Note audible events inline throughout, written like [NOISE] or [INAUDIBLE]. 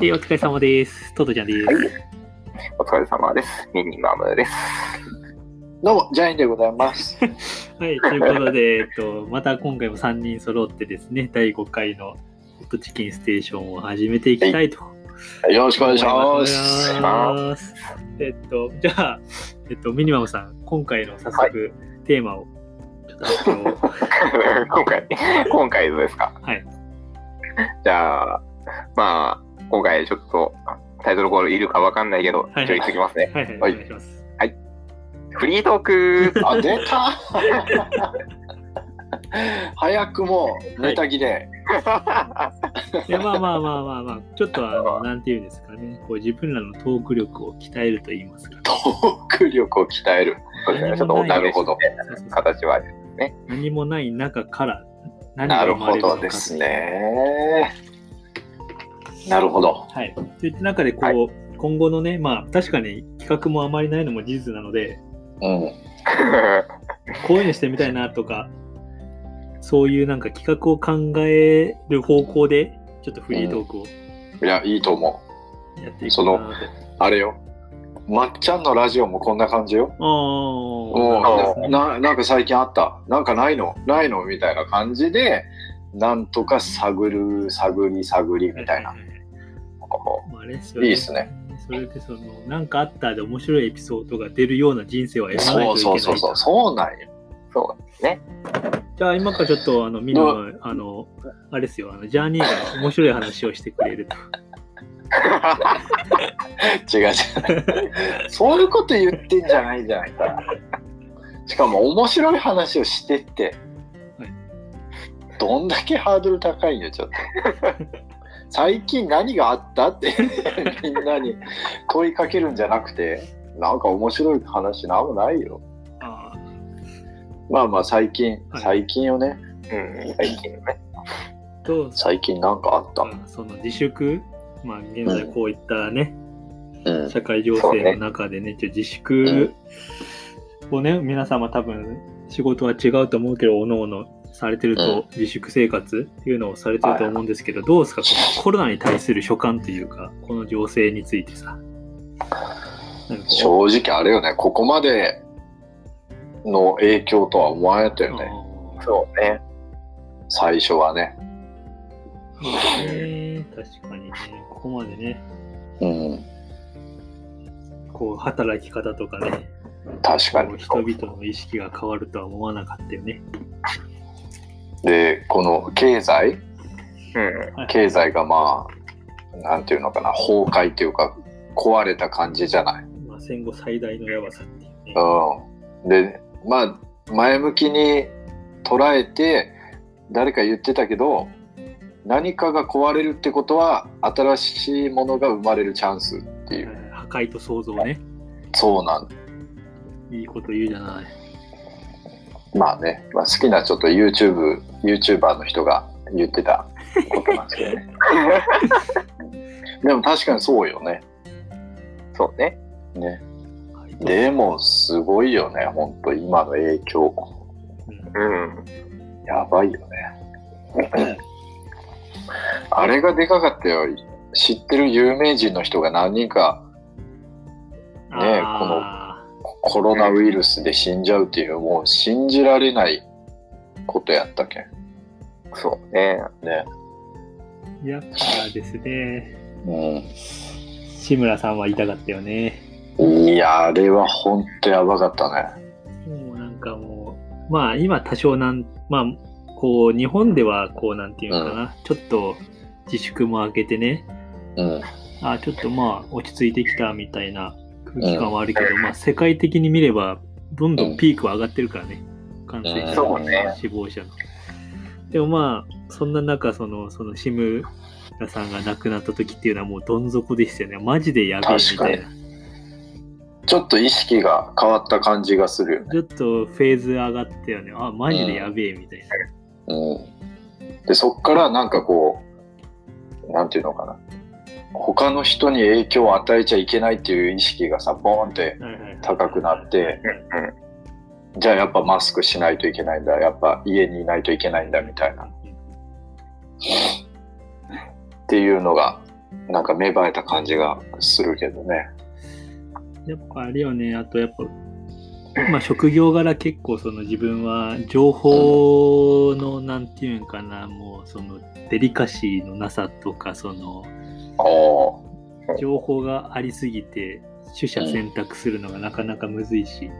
えお疲れ様です。トトちゃんです。はい。お疲れ様です。ミニマムです。どうも、ジャインでございます。[LAUGHS] はい、ということで、えっと、また今回も3人揃ってですね、第5回のホットチキンステーションを始めていきたいとよろしくお願いします。ます。えっと、じゃあ、えっと、ミニマムさん、今回の早速、テーマをちょっと発表を。[LAUGHS] 今回、今回ですか？はい。じゃあ、まあ、今回ちょっとタイトルコールいるかわかんないけど、はい一応言ってきますね。はいはい。フリートークあ、出た [LAUGHS] 早くもネタ切れ。いやまあまあまあまあまあ、ちょっとあの、なんていうんですかね、こう自分らのトーク力を鍛えると言いますか。トーク力を鍛える。そうですね。ちょっとおなるほど形は。何もない中から何なるほが生まれるのかどですね。なるほど。はい。といった中でこう、は今後のね、まあ確かに企画もあまりないのも事実なので、うん。[LAUGHS] [LAUGHS] こういうのしてみたいなとか、そういうなんか企画を考える方向で、ちょっとフリートークをいや、いいと思やっていこうかなと。う。あれよ。まっちゃんのラジオもこんな感じよ。うななんか最近あったなんかないの？ないの？みたいな感じでなんとか探る探り探りみたいな、まああれですよいいっすね。それでその、なんかあったで面白いエピソードが出るような人生はやらないとそいうけないそうそうそうそうなんよそうですね。じゃあ今からちょっとあのみんなあのあれですよ。あのジャーニーが面白い話をしてくれると。[LAUGHS] 違う違う。そういうこと言ってんじゃないじゃないか。しかも面白い話をしてって、はい。どんだけハードル高いんよちょっと最近何があった？って [LAUGHS] みんなに問いかけるんじゃなくてなんか面白い話なんもないよ。あまあまあ最近、はい。最近よね。うん、最近ね。ーと最近なんかあった、まあその自粛、まあ、現在こういったね、うん。社会情勢の中でね、ちょ自粛をね、皆様多分仕事は違うと思うけど、おのおのされてると、うん。自粛生活っていうのをされてると思うんですけど、どうですか、コロナに対する所感というか、この情勢についてさ。正直あれよね。ここまでの影響とは思わなかったよねそうね。最初はね。そうだね、確かにね、ここまでね、うん。こう働き方とかね、確かに。人々の意識が変わるとは思わなかったよね。でこの経済？うん。経済がまあなんていうのかな崩壊っていうか壊れた感じじゃない？まあ、戦後最大のやばさっていうね。うんでまあ前向きに捉えて誰か言ってたけど何かが壊れるってことは新しいものが生まれるチャンスっていうはい破壊と創造ね。そうなんいいこと言うじゃない。まあね、まあ、好きなちょっと YouTube、YouTuber の人が言ってたことなんですけどね。[LAUGHS] でも確かにそうよね。そうね。ねでもすごいよね、ほんと今の影響。うんうん。やばいよね。あれがでかかったよ。知ってる有名人の人が何人かねえあコロナウイルスで死んじゃうっていう、もう信じられないことやったけん。そうね。ね。ーやっぱですね、う志村さんは痛かったよね。ん。いや、あれはほんとやばかったね。もうなんかもう、まあ今多少なん、まあこう日本ではこうなんていうのかな、ちょっと自粛も明けてね、うん。あちょっとまあ落ち着いてきたみたいな空気感はあるけど、まあ世界的に見ればどんどんピークは上がってるからね、感染者の、そうね死亡者の。でもまあそんな中そのその志村さんが亡くなった時っていうのはもうどん底でしたよね。マジでやべえみたいな。ちょっと意識が変わった感じがするよね。ちょっとフェーズ上がったよね。あ、マジでやべえみたいな。うん。で、そっからなんかこう、なんていうのかな。他の人に影響を与えちゃいけないっていう意識がさ、ボーンって高くなって、うん。じゃあやっぱマスクしないといけないんだ、やっぱ家にいないといけないんだみたいな。っていうのがなんか芽生えた感じがするけどね。やっぱあれよね、あとやっぱ、まあ職業柄結構その自分は情報のなんていうんかな、もうそのデリカシーのなさとか、その。情報がありすぎて、取捨選択するのがなかなかむずいし、ね、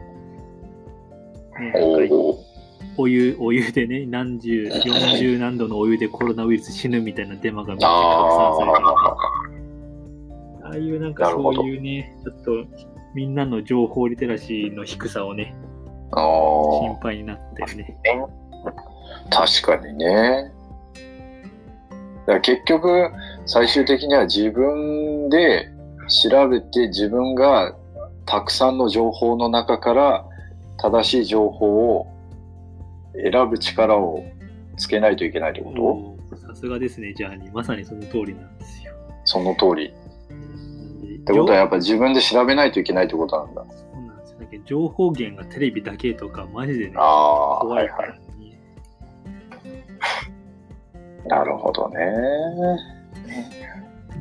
お湯、お湯でね、何十、[LAUGHS] 40何度のお湯でコロナウイルス死ぬみたいなデマがめっちゃ拡散されてるあああいうなんかそういうね、ちょっとみんなの情報リテラシーの低さをね、心配になってるね。あ。確かにね。だ結局、最終的には自分で調べて自分がたくさんの情報の中から正しい情報を選ぶ力をつけないといけないってこと？さすがですね、ジャーニー。まさにその通りなんですよ。その通り。っってことはやっぱ自分で調べないといけないってことなんだ。そうなんですよ。だけど情報源がテレビだけとか、マジでね、あ怖いからいはい。ね。なるほどね。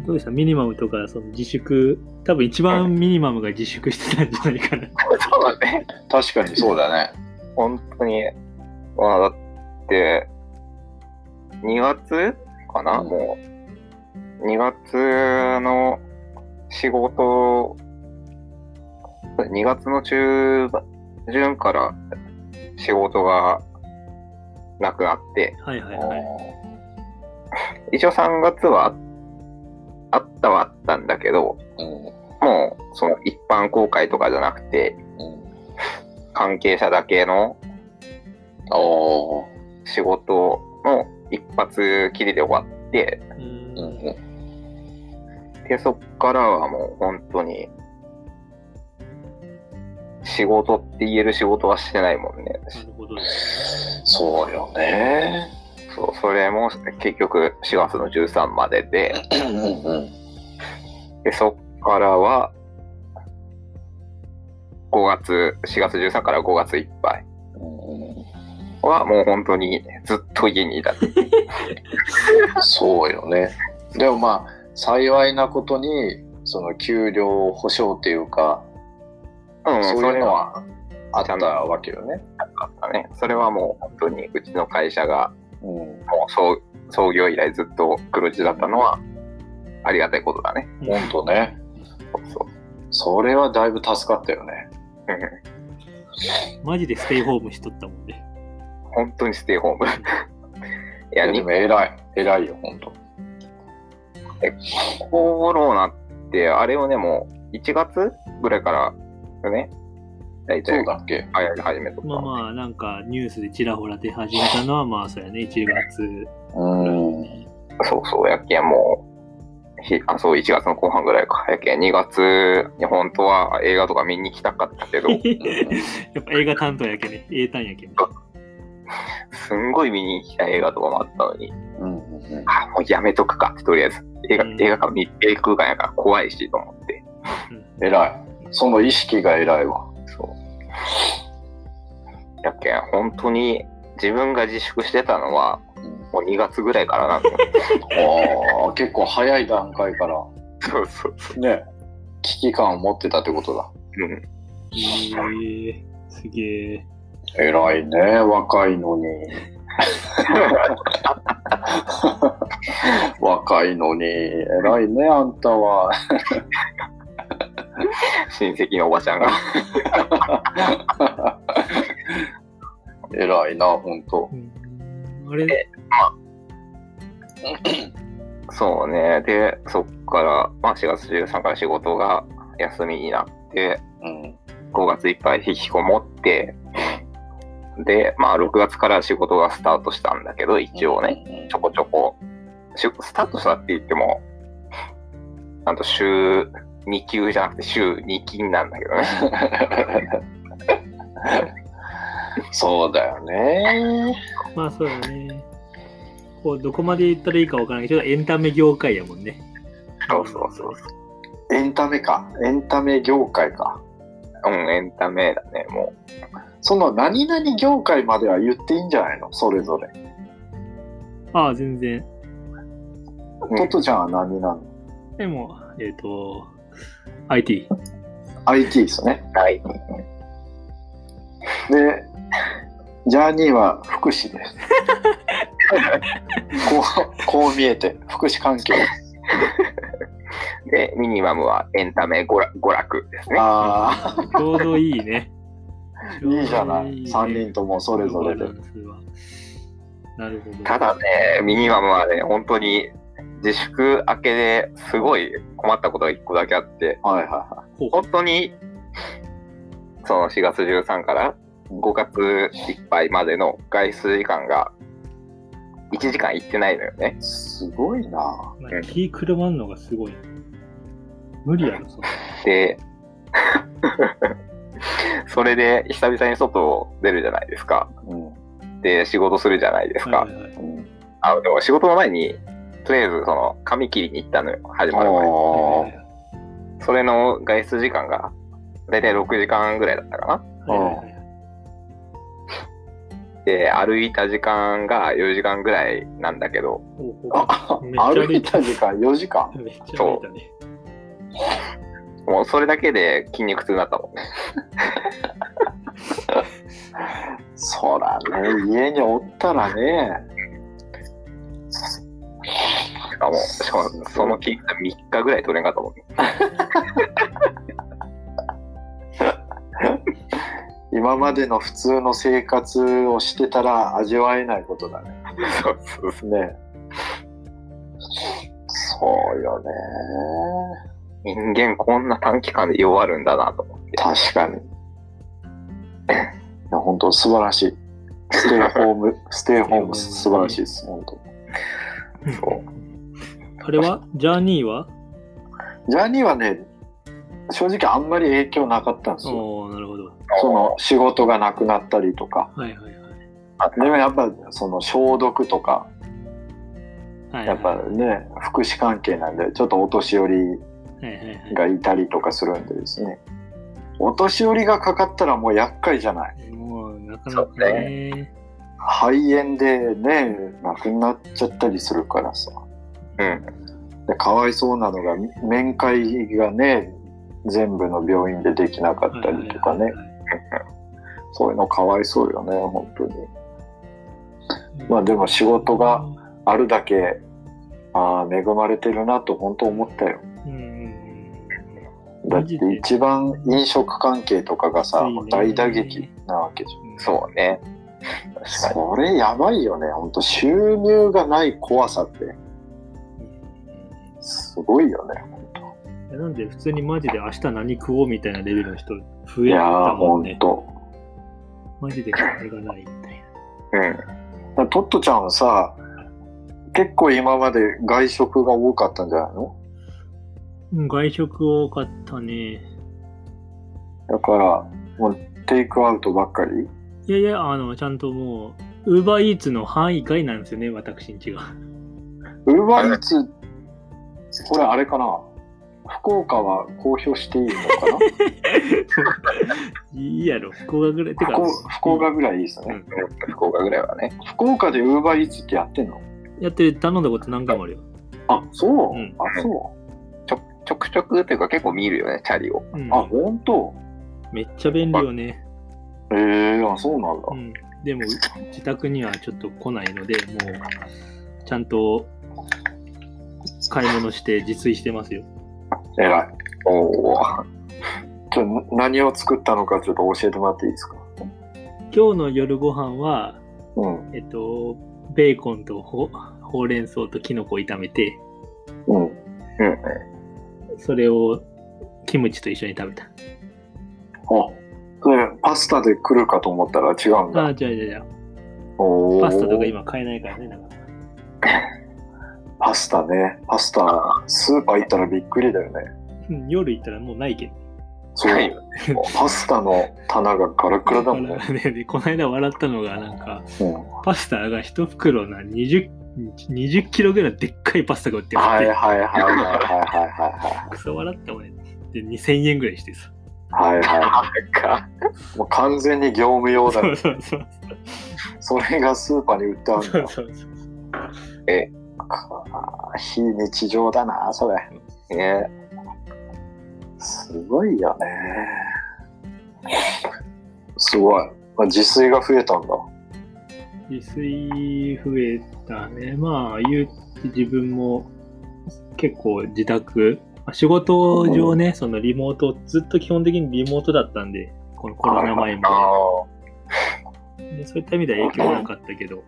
どうでした？ミニマムとか、その自粛、多分一番ミニマムが自粛してたんじゃないかな。[LAUGHS] そうだね。確かにそうだね。本当に、まあだって、2月かな、うんもう、2月の仕事、2月の中旬から仕事がなくなって、はいはいはい。一応3月はあったはあったんだけど、うん。もうその一般公開とかじゃなくて、うん。関係者だけのああ。仕事の一発きりで終わって、ううんん。で、そっからはもう本当に、仕事って言える仕事はしてないもんね。なるほどですそうよね。そう、それも結局4月の13までで。で、そっからは、5月、4月13から5月いっぱいはもう本当にずっと家にいた。[LAUGHS] そうよね。でもまあ、幸いなことに、その給料保証っていうか、うん、そういうそれはのはあったわけよね。あったね。それはもう本当にうちの会社がうん。もう創創業以来ずっと黒字だったのはありがたいことだね。うんほんとね。そうそう。それはだいぶ助かったよね。うんマジでステイホームしとったもんね。本当にステイホーム。[LAUGHS] いや、にいやでも偉い。偉いよ、ほんと。コロナって、あれをね、もう1月ぐらいからよね、大体そうだっけ？流行り始めとったまあまあ、なんかニュースでちらほら出始めたのは、まあそうやね、1月。うん。そうそう、やけんもう、ひあそう、1月の後半ぐらいか。やけん2月に本当は映画とか見に行きたかったけど、[LAUGHS] やっぱ映画担当やけね、英単やけね。すんごい見に行きたい映画とかもあったのに、うんうんうん。あ、もうやめとくかって、とりあえず。映画、うん映画館見、映画空間やから怖いしと思って。偉い。その意識が偉いわ。やけん、本当に自分が自粛してたのは、もう2月ぐらいからなんだよ。[LAUGHS] ああ、結構早い段階から、そうそうそね、危機感を持ってたってことだ。う。うん。えー、すげえ。偉いね、若いのに。[LAUGHS] 若いのに、偉いね、あんたは。[LAUGHS] 親戚のおばちゃんが。偉いな、ほんと。うんあれ、[CLEARS THROAT] そうね。で、そっから、まあ4月13から仕事が休みになって、うん。5月いっぱい引きこもって、で、まあ6月から仕事がスタートしたんだけど、一応ね、ちょこちょこ、しスタートしたって言っても、なんと週2級じゃなくて週2勤なんだけどね。[LAUGHS] そうだよね。まあそうだね。こう、どこまで言ったらいいかわからないけど、エンタメ業界やもんね。そうそうそうそエンタメか。エンタメ業界か。う。うん、エンタメだね、もその何々業界までは言っていいんじゃないの？それぞれ。ああ、全然。うんトトちゃんは何なの？でも、えっ、と、IT。IT ですね。はい。で、ジャーニーは福祉です。[LAUGHS] こう、こう見えて、福祉関係。で、ミニマムはエンタメ娯楽娯楽ですね。あちょうどいいね。あ、[LAUGHS] いいじゃない。ちょうど3人ともそれぞれでなるほど。ただね、ミニマムはね、本当に自粛明けですごい困ったことが一個だけあって、はいはいはほう本当に、その4月13から5月いっぱいまでの外出時間が1時間行ってないのよね。い。すごいな。まあ、気くるまんのがすごい。無理やろ、そで、[LAUGHS] それで久々に外を出るじゃないですか。うん。で、仕事するじゃないですか。はいはいはいうん、あでも仕事の前に、とりあえずその髪切りに行ったのよ、始まる前それの外出時間が、だいたい6時間ぐらいだったかな。で、歩いた時間が4時間ぐらいなんだけど、あ歩いた時間4時間？めっちゃ歩いたね。[LAUGHS] もうそれだけで筋肉痛になったもんね。[LAUGHS] そらね、家におったらね。しかも、しかもその筋肉3日ぐらい取れんかったもんね。[LAUGHS] 今までの普通の生活をしてたら味わえないことだね。そうそうそう。ね。そうよね。人間こんな短期間で弱るんだなと思って。確かに。いや、本当素晴らしい。ステイホーム、ステイホーム素晴らしいです、本当。そうあれは？ジャーニーは？ジャーニーはね、正直あんまり影響なかったんですよ。おおなるほど。その仕事がなくなったりとか。はいはいはい。でもやっぱその消毒とか、はいはいやっぱね、福祉関係なんで、ちょっとお年寄りがいたりとかするんでですね。お年寄りがかかったらもう厄介じゃない。もうなかなかね。肺炎でね、亡くなっちゃったりするからさ。うん。でかわいそうなのが、面会がね、全部の病院でできなかったりとかね。[LAUGHS] そういうのかわいそうよね、本当に。まあでも仕事があるだけ、ああ、恵まれてるなと本当思ったよ。だって一番飲食関係とかがさ大打撃なわけじゃん。うん。そうね。それやばいよね、本当収入がない怖さってすごいよね、本いやなんで普通にマジで明日何食おうみたいなレベルの人増当。えたもんね。本当。マジで金がないみたいな。うん。トットちゃんはさ、結構今まで外食が多かったんじゃないの？うん外食多かったね。だから、もうテイクアウトばっかり？いやいや、あの、ちゃんともう、ウーバーイーツの範囲外なんですよね、私んちが。ウーバーイーツ、これあれかな？福岡は公表していいのかな？[LAUGHS] いいやろ、福岡ぐらい。てか福岡福岡ぐらいいいですね。福岡ぐらいはね。福岡でウーバーイーツってやってんの？やってる頼んだこと何回もあるよ。あ、そう、うんあ、そちょちょくちょくっていうか結構見るよね、チャリを。うんう。あ、本当？めっちゃ便利よね。ええー、あ、そうなんだう。ん。でも、自宅にはちょっと来ないので、もう、ちゃんと買い物して自炊してますよ。えらい。おお。ちょ何を作ったのかちょっと教えてもらっていいですか？今日の夜ご飯は、うん。えっと、ベーコンとほほうれん草とキノコを炒めて、うん。うん。それをキムチと一緒に食べた。あ、それパスタで来るかと思ったら違うんだ。あ、じゃあじゃあじゃあ、おーパスタとか今買えないからね、なんか。[LAUGHS] パスタね。パスタ、スーパー行ったらびっくりだよね。うん夜行ったらもうないけど。そう。はい [LAUGHS] パスタの棚がガラガラだもんね。だからねでこの間笑ったのが、なんか、うん。パスタが一袋な20、20キロぐらいでっかいパスタが売ってあって、はいはいはいはいはいはクソ笑ったもんね。で、2000円ぐらいしてさ。いはい。はいはなんか、い。もう完全に業務用だねそう。そうそう。それがスーパーに売ってあるんだそう。そうそう。か非日常だな、それ。ね。すごいよね。すごい。まあ、自炊が増えたんだ。自炊増えたね。まあ、言うて自分も結構自宅、まあ仕事上ね、そのリモート、ずっと基本的にリモートだったんで、このコロナ前あも、でそういった意味では影響はなかったけど、や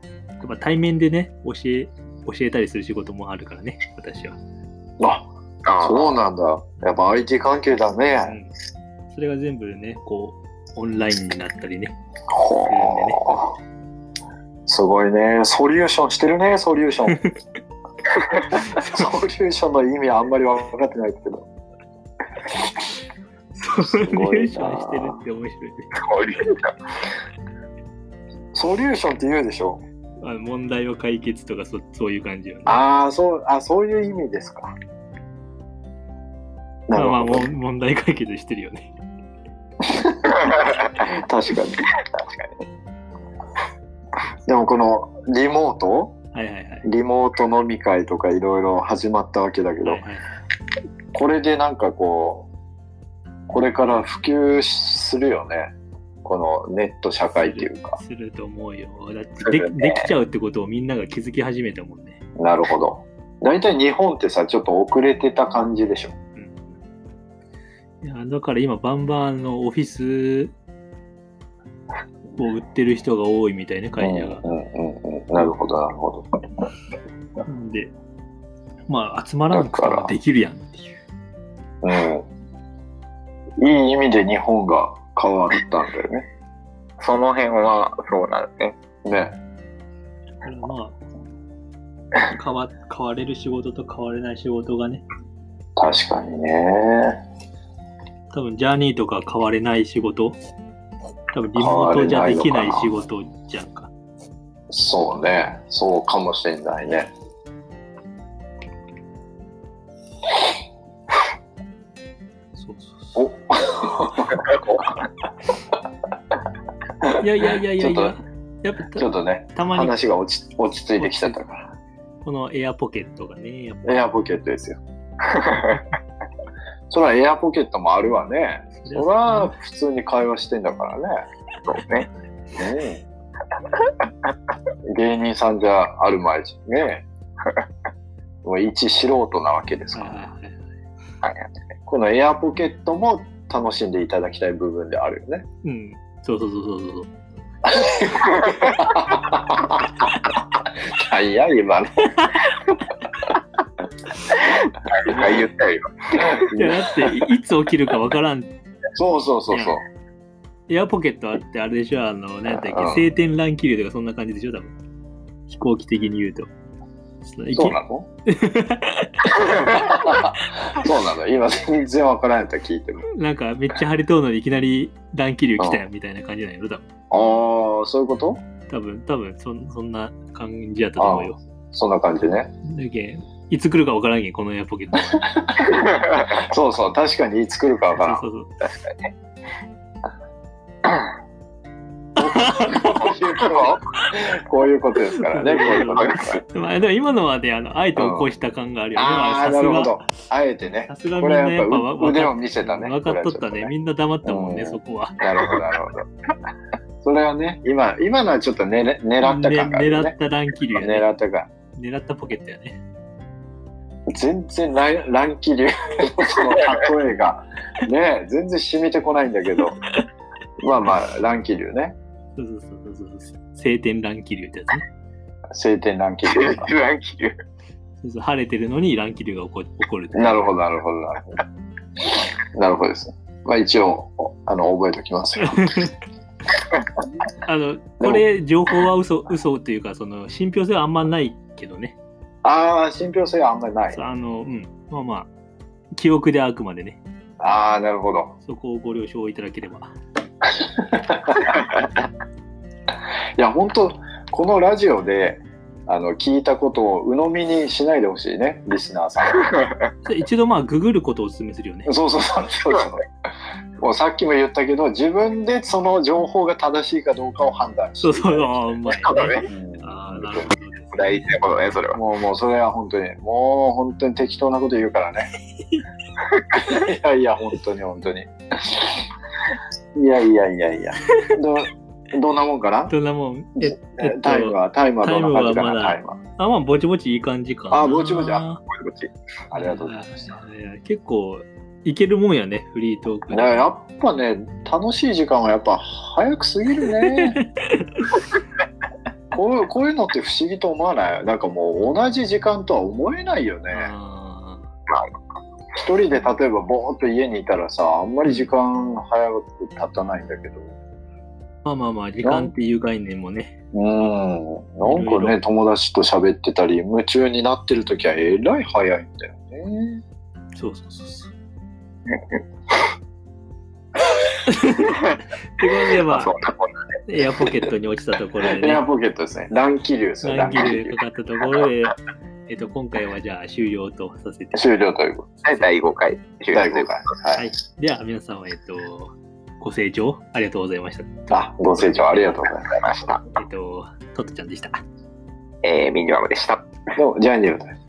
っぱ対面でね、教え、教えたりする仕事もあるからね、私は。あ、あそうなんだ。やっぱ IT 関係だうね。ん。それが全部ね、こう、オンラインになったりね。ほーすごいね。ソリューションしてるね、ソリューション。[LAUGHS] ソリューションの意味あんまり分かってないけど。ソリューションしてるって面白いソリューションって言うでしょあの問題を解決とかそそういう感じよね。ああ、そう、あ、そういう意味ですか。まあまあ問題解決してるよね。[LAUGHS] 確かに。確かに。でもこのリモート？はいはいはい。リモート飲み会とかいろいろ始まったわけだけど、はいはいこれでなんかこう、これから普及するよね。このネット社会っていうか。すると思うよ。だってでできちゃうってことをみんなが気づき始めたもんね。なるほど。大体日本ってさ、ちょっと遅れてた感じでしょ。うん、いやだから今バンバンあのオフィスを売ってる人が多いみたいね、会社が。うんうんうんうん。なるほど、なるほど。なんで、まあ集まらなくてもできるやんっていう。うん。いい意味で日本が変わったんだよね。その辺はそうなんですね。ね。だからまあ、変わ変われる仕事と変われない仕事がね、確かにね。多分ジャーニーとか変われない仕事、多分リモートじゃできない仕事じゃんか。そうね。そうかもしれないね。そうそうそおいやいやいやいやいちょや、やっぱちょったとね、たまに話が落ち落ち着いてきちゃったから。このエアポケットがね、エアポケットですよ。[LAUGHS] そらエアポケットもあるわね。そら普通に会話してんだからね。そうね。ねえ芸人さんじゃあるまいしね。[LAUGHS] もう一素人なわけですから。はいはいはいはいこのエアポケットも楽しんでいただきたい部分であるよね。うん。そうそうそうそうそう。いや、今の。何言ったよ、いやだってい、いつ起きるかわからん。そうそうそうそう。エアポケットあって、あれでしょ、あの、なんだっけ、うん晴天乱気流とかそんな感じでしょ、多分。飛行機的に言うと。そうなの？[LAUGHS] そうなの？今全然わからんと聞いても。なんかめっちゃ晴れとうのにいきなり乱気流来たよみたいな感じなんやろ、多分。ああ、そういうこと？多分、多分そんそんな感じやったと思うよ。そんな感じね。だけんいつ来るかわからんけん、このエアポケット。[LAUGHS] そうそう、確かにいつ来るかわからん。そうそう確かにね。[LAUGHS] [LAUGHS] こういうことですからね、[LAUGHS] こういうことですから。まあ、でも今のはね、あの、あえて起こした感があるよね。ああ、さすが。なるほど。あえてねさ。すがみこんなやっぱやっぱわ腕を見せたね。分かっとったね。これはちょみんな黙ったもんね、うんそこは。なるほど、なるほど。[LAUGHS] それはね、今、今のはちょっとねれ狙った感があるよね。ね狙った乱気流やね。狙った感。狙ったポケットやね。全然乱乱気流のその例えが、ね、全然染みてこないんだけど。まあまあ、乱気流ね。そうそうそうそうそう。晴天乱気流ってやつね。晴天乱気流か。ランキングそうそう晴れてるのに乱気流が起こ起こる。なるほど、なるほど、なるほど。なるほどです。まあ一応、あの、覚えておきますよ。[LAUGHS] あの、これ、情報は嘘、嘘っていうか、その、信憑性はあんまないけどね。ああ、信憑性はあんまりないそう。あの、うん。まあまあ、記憶であくまでね、ああ、なるほど。そこをご了承いただければ。[LAUGHS] いや、本当このラジオで、あの、聞いたことを鵜呑みにしないでほしいね、リスナーさん。[LAUGHS] 一度まあ、ググることをお勧めするよね。そうそうそうそうそう。もうさっきも言ったけど、自分でその情報が正しいかどうかを判断して。そうそう、ああ、うまい、ねうんああ、なるほど。大事なことね、それは。もう、もう、それは本当に、もう、本当に適当なこと言うからね。[LAUGHS] いやいや、本当に、本当に。いやいやいやいや。ど、どんなもんかな？どんなもん？え、えっとタイムは、タイムはどんな感じかな、タタイイムは。あ、まあ、ぼちぼちいい感じかな。あぼちぼちあこっちありがとうございました。結構、いけるもんやね、フリートーク。いややっぱね、楽しい時間はやっぱ早く過ぎるね。[LAUGHS] こういうこういうのって不思議と思わない？なんかもう同じ時間とは思えないよね。あ一人で例えばぼーっと家にいたらさ、あんまり時間早く経たないんだけど。ーまあまあまあ、時間っていう概念もね。うん。なんいかね、友達と喋ってたり、夢中になってる時はえらい早いんだよね。そうそうそうそう。とで、ままあ、そあん、なこんなエアポケットに落ちたところでねエア、ポケットですね。乱気流ですね。乱乱気流か。かったところで、えっと、今回はじゃあ終了とさせて。終了ということで第5回第5というこ回。は。はいい。では、皆さんは、えっと、ご清聴ありがとうございました。あ、ご清聴ありがとうございました。えっと、トットちゃんでした。えー、ミニマムでした。どうも、ジャイアンです。